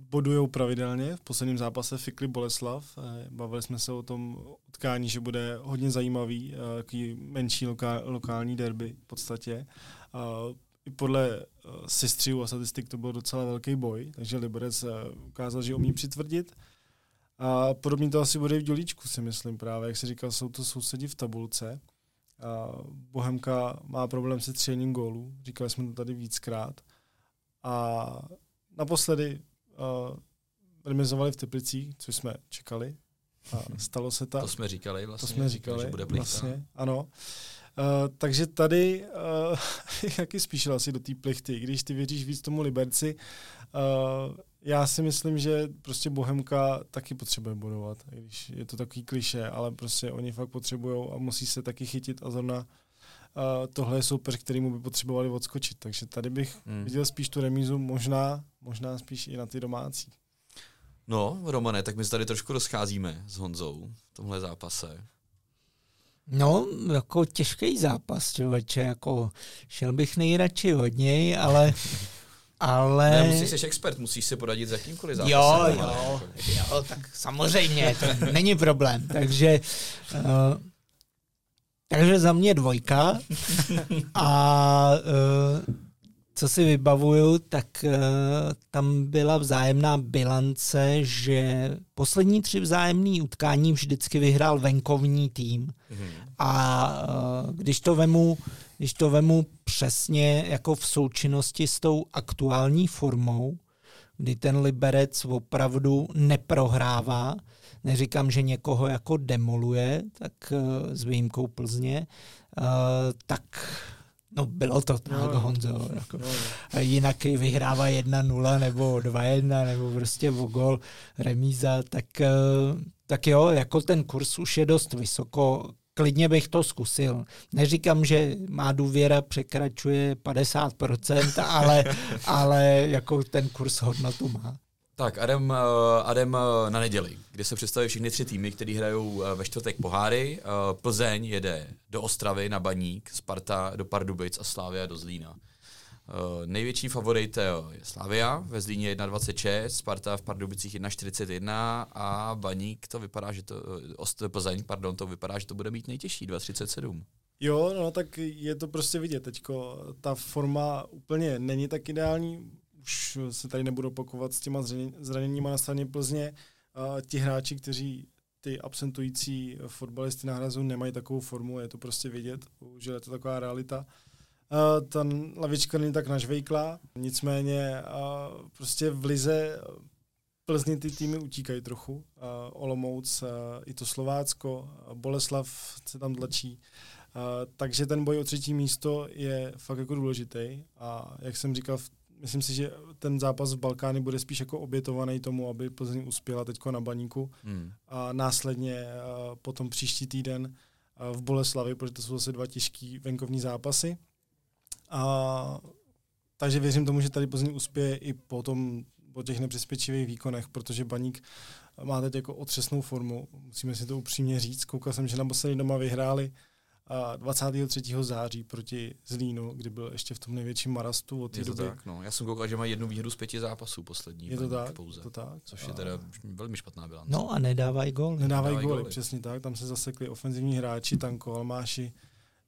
C: bodujou pravidelně. V posledním zápase fikli Boleslav. Bavili jsme se o tom utkání, že bude hodně zajímavý, takový menší loká, lokální derby v podstatě. I podle sestřiů a statistik to byl docela velký boj, takže Liberec ukázal, že umí přitvrdit. A podobně to asi bude i v Dělíčku, si myslím právě. Jak se říkal, jsou to sousedí v tabulce. A Bohemka má problém se třením gólů, říkali jsme to tady víckrát. A naposledy uh, remizovali v Teplicích, což jsme čekali. A stalo se tak.
A: To jsme říkali vlastně.
C: To jsme říkali,
A: že bude
C: vlastně, ano. Uh, takže tady uh, jaký spíš asi do té plichty, když ty věříš víc tomu Liberci, uh, já si myslím, že prostě Bohemka taky potřebuje bodovat, když je to takový kliše, ale prostě oni fakt potřebují a musí se taky chytit a zrovna uh, tohle je soupeř, kterýmu by potřebovali odskočit. Takže tady bych hmm. viděl spíš tu remízu, možná, možná spíš i na ty domácí.
A: No, Romane, tak my se tady trošku rozcházíme s Honzou v tomhle zápase.
B: No, jako těžký zápas, člověče, jako šel bych nejradši hodněj, ale ale...
A: Ne, musíš jsi expert, musíš se poradit s jakýmkoliv zápasem.
B: Jo, jo, jo, tak samozřejmě, to není problém. Takže, uh, takže za mě dvojka a uh, co si vybavuju, tak uh, tam byla vzájemná bilance, že poslední tři vzájemné utkání vždycky vyhrál venkovní tým. Mm-hmm. A uh, když to vemu když to vemu přesně jako v součinnosti s tou aktuální formou, kdy ten Liberec opravdu neprohrává, neříkám, že někoho jako demoluje, tak uh, s výjimkou Plzně, uh, tak No bylo to tak, no, Honzo. Jako. No. Jinak vyhrává 1-0 nebo 2-1 nebo prostě o gol remíza, tak, uh, tak jo, jako ten kurz už je dost vysoko klidně bych to zkusil. Neříkám, že má důvěra překračuje 50%, ale, ale jako ten kurz hodnotu má.
A: Tak, Adem, eh, Adem eh, na neděli, kde se představí všechny tři týmy, které hrajou eh, ve čtvrtek poháry. Plzeň jede do Ostravy na Baník, Sparta do Pardubic a Slávia do Zlína. Uh, největší favorit je Slavia ve Zlíně 1,26, Sparta v Pardubicích 1,41 a Baník to vypadá, že to, Ost, Plzeň, pardon, to vypadá, že to bude mít nejtěžší, 2,37.
C: Jo, no tak je to prostě vidět teďko. Ta forma úplně není tak ideální. už se tady nebudu opakovat s těma zraněníma na straně Plzně. Uh, ti hráči, kteří ty absentující fotbalisty nahrazují, nemají takovou formu, je to prostě vidět, že je to taková realita. Ta lavička není tak nažvejklá, nicméně uh, prostě v lize Plzni ty týmy utíkají trochu. Olomouc, i to Slovácko, Boleslav se tam tlačí. Takže ten boj o třetí místo je fakt jako důležitý. A jak jsem říkal, myslím si, že ten zápas v Balkány bude spíš jako obětovaný tomu, aby Plzeň uspěla teď na baníku. Hmm. A následně potom příští týden v Boleslavi, protože to jsou zase dva těžký venkovní zápasy. A, takže věřím tomu, že tady Plzeň uspěje i po tom po těch nepřesvědčivých výkonech, protože Baník má teď jako otřesnou formu, musíme si to upřímně říct. Koukal jsem, že na poslední doma vyhráli 23. září proti Zlínu, kdy byl ještě v tom největším marastu od té
A: je to
C: doby.
A: tak, no. Já jsem koukal, že má jednu výhru z pěti zápasů poslední.
C: Je to tak,
A: pouze,
C: to tak.
A: Což je teda velmi špatná bilance.
B: No a nedávají gól.
C: Nedávají góly, přesně tak. Tam se zasekli ofenzivní hráči, Tanko, Almáši,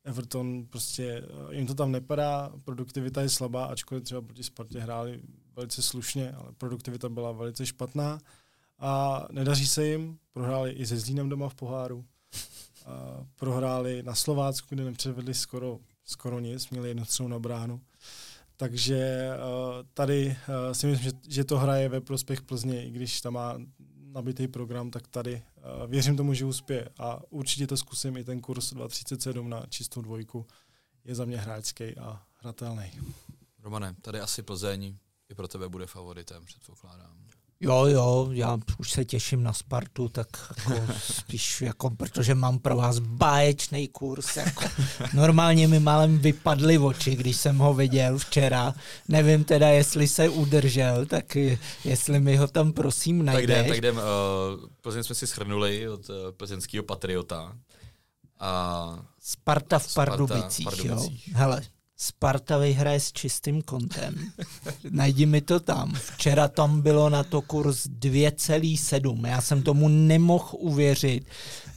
C: Everton, prostě eh, jim to tam nepadá, produktivita je slabá, ačkoliv třeba proti Spartě hráli velice slušně, ale produktivita byla velice špatná a nedaří se jim. Prohráli i se Zlínem doma v poháru. A prohráli na Slovácku, kde nepředvedli skoro, skoro nic, měli jednu střelu na bránu. Takže eh, tady eh, si myslím, že, že to hraje ve prospěch Plzně, i když tam má nabitý program, tak tady věřím tomu, že uspěje a určitě to zkusím i ten kurz 237 na čistou dvojku je za mě hráčský a hratelný.
A: Romane, tady asi Plzeň i pro tebe bude favoritem, předpokládám.
B: Jo, jo, já už se těším na Spartu, tak jako spíš jako, protože mám pro vás báječný kurz. Jako. Normálně mi málem vypadly oči, když jsem ho viděl včera. Nevím teda, jestli se udržel, tak jestli mi ho tam prosím najdeš.
A: Tak jdem, tak jdem. Uh, Plzeň jsme si schrnuli od uh, plzeňského patriota. A
B: Sparta v Pardubicích, Sparta, Pardubicích. jo. Hele, Sparta vyhraje s čistým kontem. Najdi mi to tam. Včera tam bylo na to kurz 2,7. Já jsem tomu nemohl uvěřit,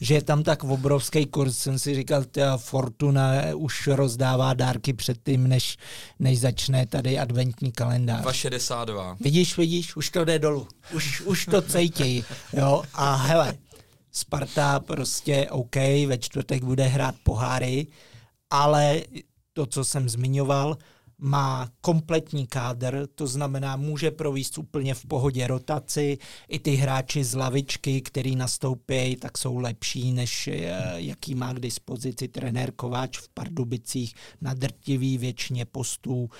B: že je tam tak obrovský kurz. Jsem si říkal, ta Fortuna už rozdává dárky předtím, než, než začne tady adventní kalendář.
A: 2,62.
B: Vidíš, vidíš, už to jde dolů. Už, už to cítí. Jo? A hele, Sparta prostě OK, ve čtvrtek bude hrát poháry, ale to, co jsem zmiňoval, má kompletní kádr, to znamená, může províst úplně v pohodě rotaci. I ty hráči z lavičky, který nastoupí, tak jsou lepší, než eh, jaký má k dispozici trenér Kováč v Pardubicích na drtivý většině postů.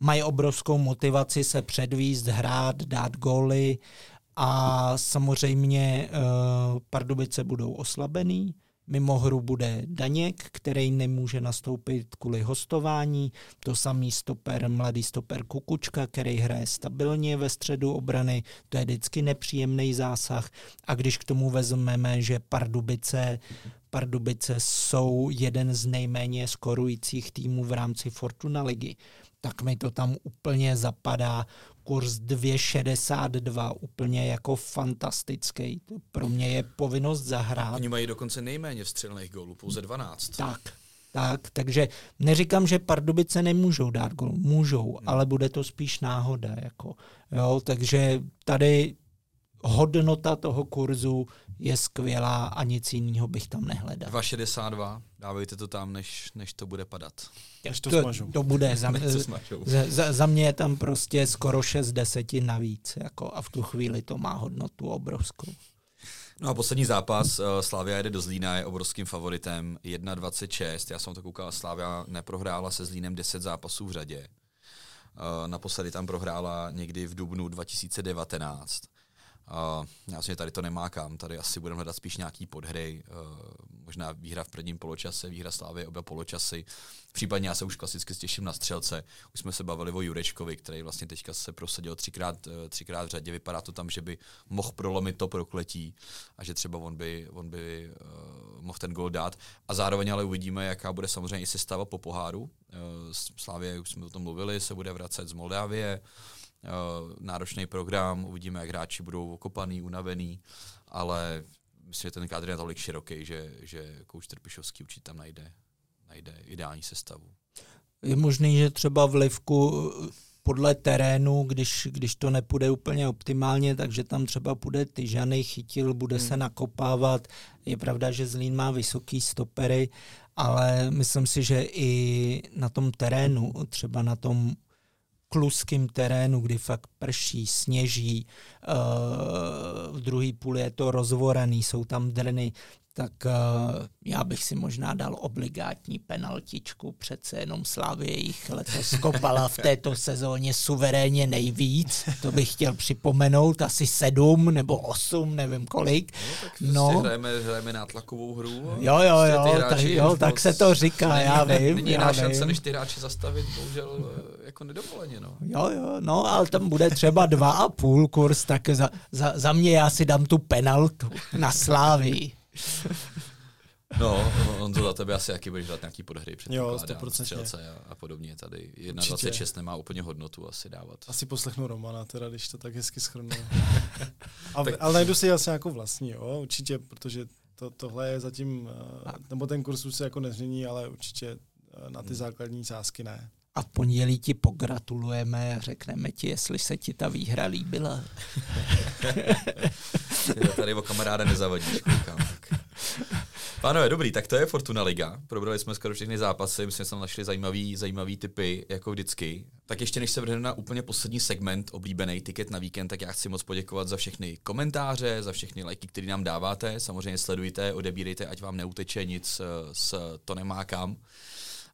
B: Mají obrovskou motivaci se předvíst, hrát, dát góly a samozřejmě uh, Pardubice budou oslabený Mimo hru bude Daněk, který nemůže nastoupit kvůli hostování. To samý stoper, mladý stoper Kukučka, který hraje stabilně ve středu obrany. To je vždycky nepříjemný zásah. A když k tomu vezmeme, že Pardubice, Pardubice jsou jeden z nejméně skorujících týmů v rámci Fortuna ligy, tak mi to tam úplně zapadá kurz 2,62, úplně jako fantastický. Pro mě je povinnost zahrát.
A: Oni mají dokonce nejméně vstřelených gólů, pouze 12.
B: Tak, tak, takže neříkám, že Pardubice nemůžou dát gol, můžou, hmm. ale bude to spíš náhoda. Jako, jo, takže tady hodnota toho kurzu je skvělá a nic jiného bych tam nehledal.
A: 2,62, dávejte to tam, než, než to bude padat.
C: Než to, to,
B: to bude, za, za, za, za mě je tam prostě skoro 6 desetin navíc jako, a v tu chvíli to má hodnotu obrovskou.
A: No a poslední zápas, uh, Slavia jede do Zlína, je obrovským favoritem, 1,26. Já jsem to koukal, Slavia neprohrála se Zlínem 10 zápasů v řadě. Uh, naposledy tam prohrála někdy v dubnu 2019. Uh, já si tady to nemákám, tady asi budeme hledat spíš nějaký podhry, uh, možná výhra v prvním poločase, výhra Slávy oba poločasy. Případně já se už klasicky stěším na střelce. Už jsme se bavili o Jurečkovi, který vlastně teďka se prosadil třikrát, uh, třikrát v řadě. Vypadá to tam, že by mohl prolomit to prokletí a že třeba on by, on by uh, mohl ten gol dát. A zároveň ale uvidíme, jaká bude samozřejmě i sestava po poháru. Uh, Slávě, už jsme o tom mluvili, se bude vracet z Moldávie. Uh, náročný program, uvidíme, jak hráči budou okopaný, unavený, ale myslím, že ten kádr je natolik široký, že, že kouč Trpišovský určitě tam najde, najde ideální sestavu.
B: Je možný, že třeba v Livku podle terénu, když, když to nepůjde úplně optimálně, takže tam třeba půjde Tyžany, chytil, bude hmm. se nakopávat. Je pravda, že Zlín má vysoký stopery, ale myslím si, že i na tom terénu, třeba na tom kluským terénu, kdy fakt prší, sněží, uh, v druhý půli je to rozvoraný, jsou tam drny, tak uh, já bych si možná dal obligátní penaltičku, přece jenom Slávě jich letos kopala v této sezóně suverénně nejvíc, to bych chtěl připomenout, asi sedm nebo osm, nevím kolik.
A: No, tak no. Prostě hrajeme, hrajeme nátlakovou hru.
B: Jo, jo, jo, tak, jo tak se to říká,
A: není,
B: já vím.
A: Není
B: jiná
A: šance, než ty hráči zastavit, bohužel eh, jako nedovoleně. No.
B: Jo, jo, no, ale tam bude třeba dva a půl kurz, tak za, za, za mě já si dám tu penaltu na Slávii.
A: No, on to za tebe asi jaký budeš dát nějaký podhry
C: jo,
A: střelce a, a podobně. Tady 1.26 nemá úplně hodnotu asi dávat.
C: Asi poslechnu Romana, teda, když to tak hezky schrnu. tak... Ale najdu si asi jako vlastní, jo, určitě, protože to, tohle je zatím, eh, nebo ten kurz už se jako nezmění, ale určitě eh, na ty hmm. základní sázky ne.
B: A v pondělí ti pogratulujeme a řekneme ti, jestli se ti ta výhra líbila.
A: tady o kamaráda nezavadíš, koukám. Pánové, dobrý, tak to je Fortuna Liga. Probrali jsme skoro všechny zápasy, myslím, že jsme našli zajímavý, zajímavý typy, jako vždycky. Tak ještě než se vrhneme na úplně poslední segment, oblíbený tiket na víkend, tak já chci moc poděkovat za všechny komentáře, za všechny lajky, které nám dáváte. Samozřejmě sledujte, odebírejte, ať vám neuteče nic, s to nemá kam.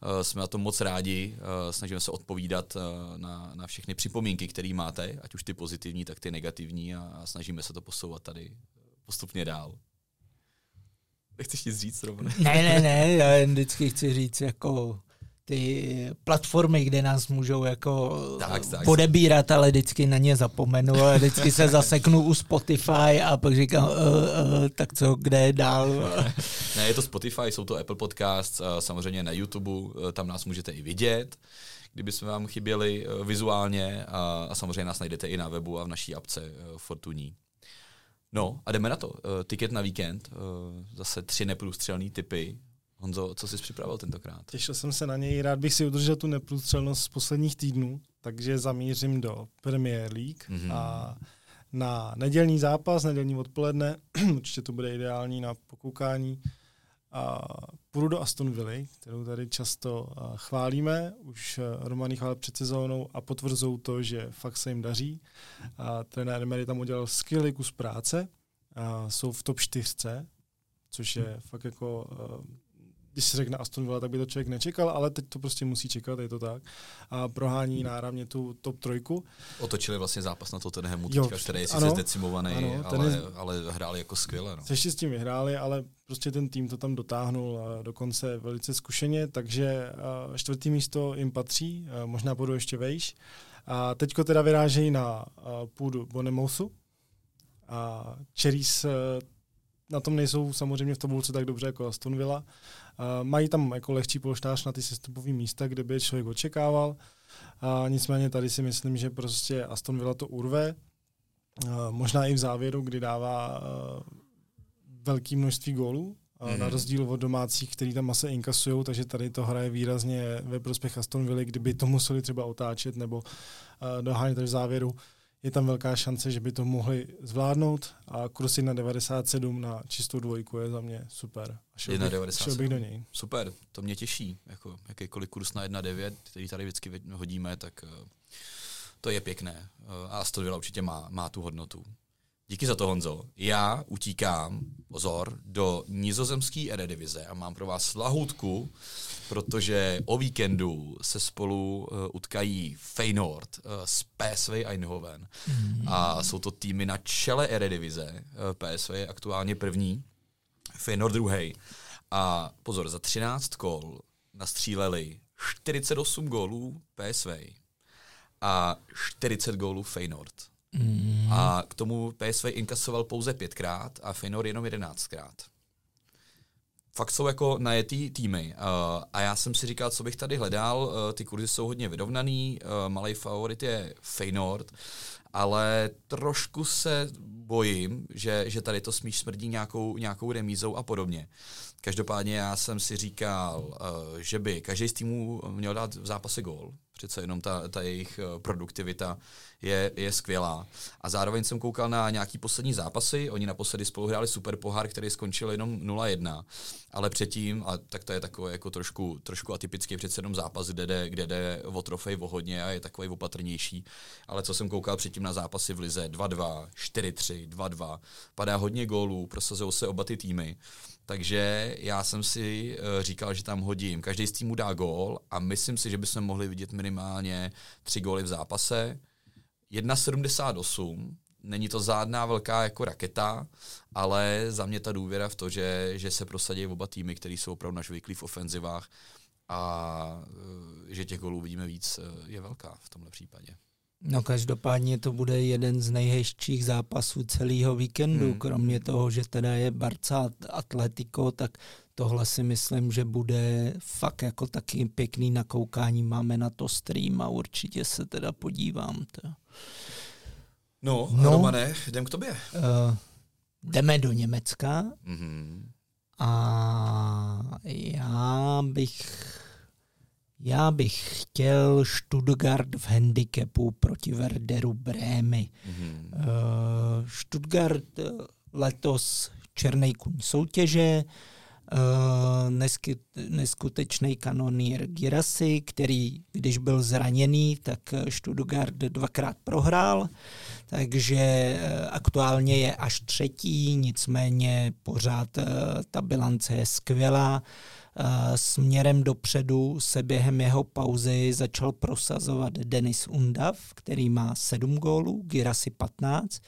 A: Eh, jsme na tom moc rádi, eh, snažíme se odpovídat eh, na, na všechny připomínky, které máte, ať už ty pozitivní, tak ty negativní a, a snažíme se to posouvat tady postupně dál. Nechceš nic říct, rovně?
B: Ne, ne, ne, já jen vždycky chci říct, jako ty platformy, kde nás můžou jako tak, tak, podebírat, ale vždycky na ně zapomenu a vždycky se zaseknu u Spotify a pak říkám, uh, uh, tak co, kde je dál?
A: ne, je to Spotify, jsou to Apple Podcasts, samozřejmě na YouTube, eh, tam nás můžete i vidět, kdyby jsme vám chyběli eh, vizuálně a, a samozřejmě nás najdete i na webu a v naší apce Fortuní. No a jdeme na to. Tiket na víkend, zase tři neprůstřelné typy, Honzo, co jsi připravil tentokrát?
C: Těšil jsem se na něj, rád bych si udržel tu neprůstřelnost z posledních týdnů, takže zamířím do Premier League mm-hmm. a na nedělní zápas, nedělní odpoledne, určitě to bude ideální na pokoukání. A půjdu do Aston Villa, kterou tady často chválíme, už Romany chválil před sezónou a potvrzou to, že fakt se jim daří. A trenér Emery tam udělal skvělý kus práce, a jsou v top 4, což je hmm. fakt jako když se řekne Aston Villa, tak by to člověk nečekal, ale teď to prostě musí čekat, je to tak. A prohání náravně tu top trojku.
A: Otočili vlastně zápas na Tottenhamu, teďka, který je sice zdecimovaný, ano, ale, je, ale hráli jako skvěle. No.
C: Ještě s tím vyhráli, ale prostě ten tým to tam dotáhnul dokonce velice zkušeně, takže čtvrtý místo jim patří, možná budou ještě vejš. A teďko teda vyrážejí na půdu Bonemousu. A Cherries na tom nejsou samozřejmě v tabulce tak dobře jako Aston Villa. Uh, mají tam jako lehčí polštář na ty sestupové místa, kde by člověk očekával. Uh, nicméně tady si myslím, že prostě Aston Villa to urve. Uh, možná i v závěru, kdy dává uh, velké množství gólů, mm. na rozdíl od domácích, který tam asi inkasují, takže tady to hraje výrazně ve prospěch Aston Villa, kdyby to museli třeba otáčet nebo uh, dohánět v závěru je tam velká šance, že by to mohli zvládnout a kurz na 97 na čistou dvojku je za mě super. A šel, bych, šel bych do něj.
A: Super, to mě těší. Jako jakýkoliv kurz na 1,9, který tady vždycky hodíme, tak uh, to je pěkné. Uh, a Aston Villa určitě má, má tu hodnotu. Díky za to, Honzo. Já utíkám, pozor, do nizozemské eredivize a mám pro vás lahoutku protože o víkendu se spolu uh, utkají Feyenoord uh, s PSV Eindhoven. Mm. A jsou to týmy na čele Eredivize. Uh, PSV je aktuálně první, Feyenoord druhý. A pozor, za 13 kol nastříleli 48 gólů PSV a 40 gólů Feyenoord. Mm. A k tomu PSV inkasoval pouze pětkrát a Feyenoord jenom jedenáctkrát fakt jsou jako najetý týmy. Uh, a já jsem si říkal, co bych tady hledal. Uh, ty kurzy jsou hodně vyrovnaný, uh, malý favorit je Feynord, ale trošku se bojím, že, že tady to smíš smrdí nějakou, nějakou remízou a podobně. Každopádně já jsem si říkal, že by každý z týmů měl dát v zápase gól, Přece jenom ta, ta jejich eh, produktivita je, je skvělá. A zároveň jsem koukal na nějaký poslední zápasy. Oni naposledy spolu hráli super pohár, který skončil jenom 0-1. Ale předtím, a tak to je takové jako trošku, trošku atypický přece jenom zápas, kde jde, kde jde o trofej o hodně a je takový opatrnější. Ale co jsem koukal předtím na zápasy v Lize, 2-2, 4-3, 2-2, padá hodně gólů, prosazují se oba ty týmy. Takže já jsem si uh, říkal, že tam hodím. Každý z týmů dá gól a myslím si, že bychom mohli vidět minimálně tři góly v zápase. 1,78. Není to žádná velká jako raketa, ale za mě ta důvěra v to, že, že se prosadí oba týmy, které jsou opravdu našvyklí v ofenzivách a uh, že těch gólů vidíme víc, uh, je velká v tomhle případě.
B: No každopádně to bude jeden z nejhezčích zápasů celého víkendu, hmm. kromě toho, že teda je Barca Atletico, tak tohle si myslím, že bude fakt jako taky pěkný nakoukání. Máme na to stream a určitě se teda podívám. To.
A: No, no Romane, jdem k tobě. Uh,
B: jdeme do Německa mm-hmm. a já bych já bych chtěl Stuttgart v handicapu proti Werderu Brémy. Mm-hmm. Uh, Stuttgart eh, letos černý kuň soutěže, uh, nesky, neskutečný kanonýr Girasy, který, když byl zraněný, tak Stuttgart dvakrát prohrál, takže aktuálně je až třetí, nicméně pořád ta bilance je skvělá. Směrem dopředu se během jeho pauzy začal prosazovat Denis Undav, který má 7 gólů, Girasi 15.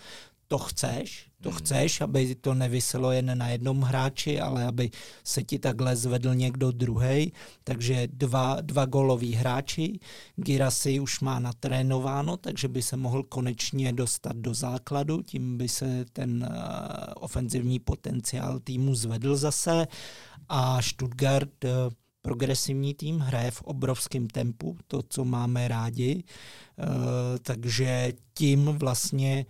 B: To chceš, to hmm. chceš, aby to nevyselo jen na jednom hráči, ale aby se ti takhle zvedl někdo druhý. Takže dva, dva goloví hráči. Girasi už má natrénováno, takže by se mohl konečně dostat do základu, tím by se ten uh, ofenzivní potenciál týmu zvedl zase a Stuttgart eh, progresivní tým, hraje v obrovském tempu, to, co máme rádi, eh, takže tím vlastně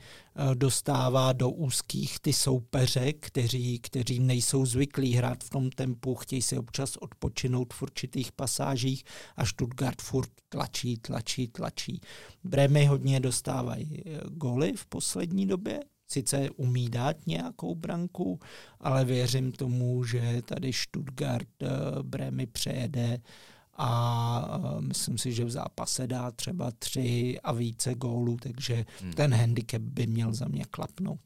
B: dostává do úzkých ty soupeře, kteří, kteří nejsou zvyklí hrát v tom tempu, chtějí si občas odpočinout v určitých pasážích a Stuttgart furt tlačí, tlačí, tlačí. Brémy hodně dostávají goly v poslední době, sice umí dát nějakou branku, ale věřím tomu, že tady Stuttgart uh, Bremy přejede a uh, myslím si, že v zápase dá třeba tři a více gólů, takže hmm. ten handicap by měl za mě klapnout.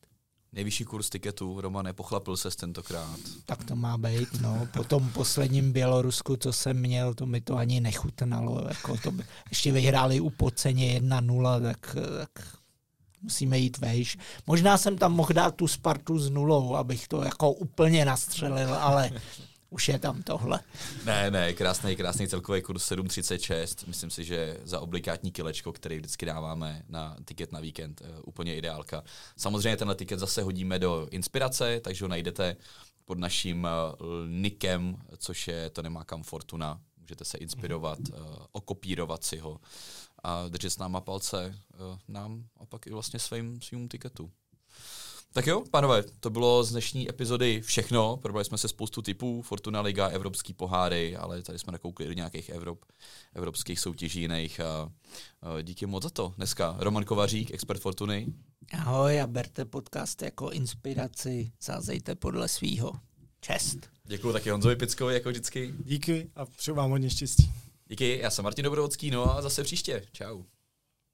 A: Nejvyšší kurz tiketu, Roman, pochlapil se tentokrát.
B: Tak to má být, no. Po tom posledním Bělorusku, co jsem měl, to mi to ani nechutnalo. Jako to by, ještě vyhráli u poceně 1-0, tak, tak musíme jít vejš. Možná jsem tam mohl dát tu Spartu s nulou, abych to jako úplně nastřelil, ale už je tam tohle.
A: Ne, ne, krásný, krásný celkový kurz 7,36. Myslím si, že za obligátní kilečko, který vždycky dáváme na tiket na víkend, uh, úplně ideálka. Samozřejmě tenhle tiket zase hodíme do inspirace, takže ho najdete pod naším uh, nikem, což je to nemá kam Fortuna. Můžete se inspirovat, uh, okopírovat si ho a držet s náma palce nám a pak i vlastně svým, svým tiketu. Tak jo, pánové, to bylo z dnešní epizody všechno. Probrali jsme se spoustu typů, Fortuna Liga, evropský poháry, ale tady jsme nakoukli do nějakých Evrop, evropských soutěží jiných. A, a díky moc za to. Dneska Roman Kovařík, expert Fortuny.
B: Ahoj a berte podcast jako inspiraci, sázejte podle svýho. Čest.
A: Děkuji taky Honzovi Pickovi, jako vždycky.
C: Díky a přeju vám hodně štěstí.
A: Díky, já jsem Martin Dobrovodský, no a zase příště. Čau.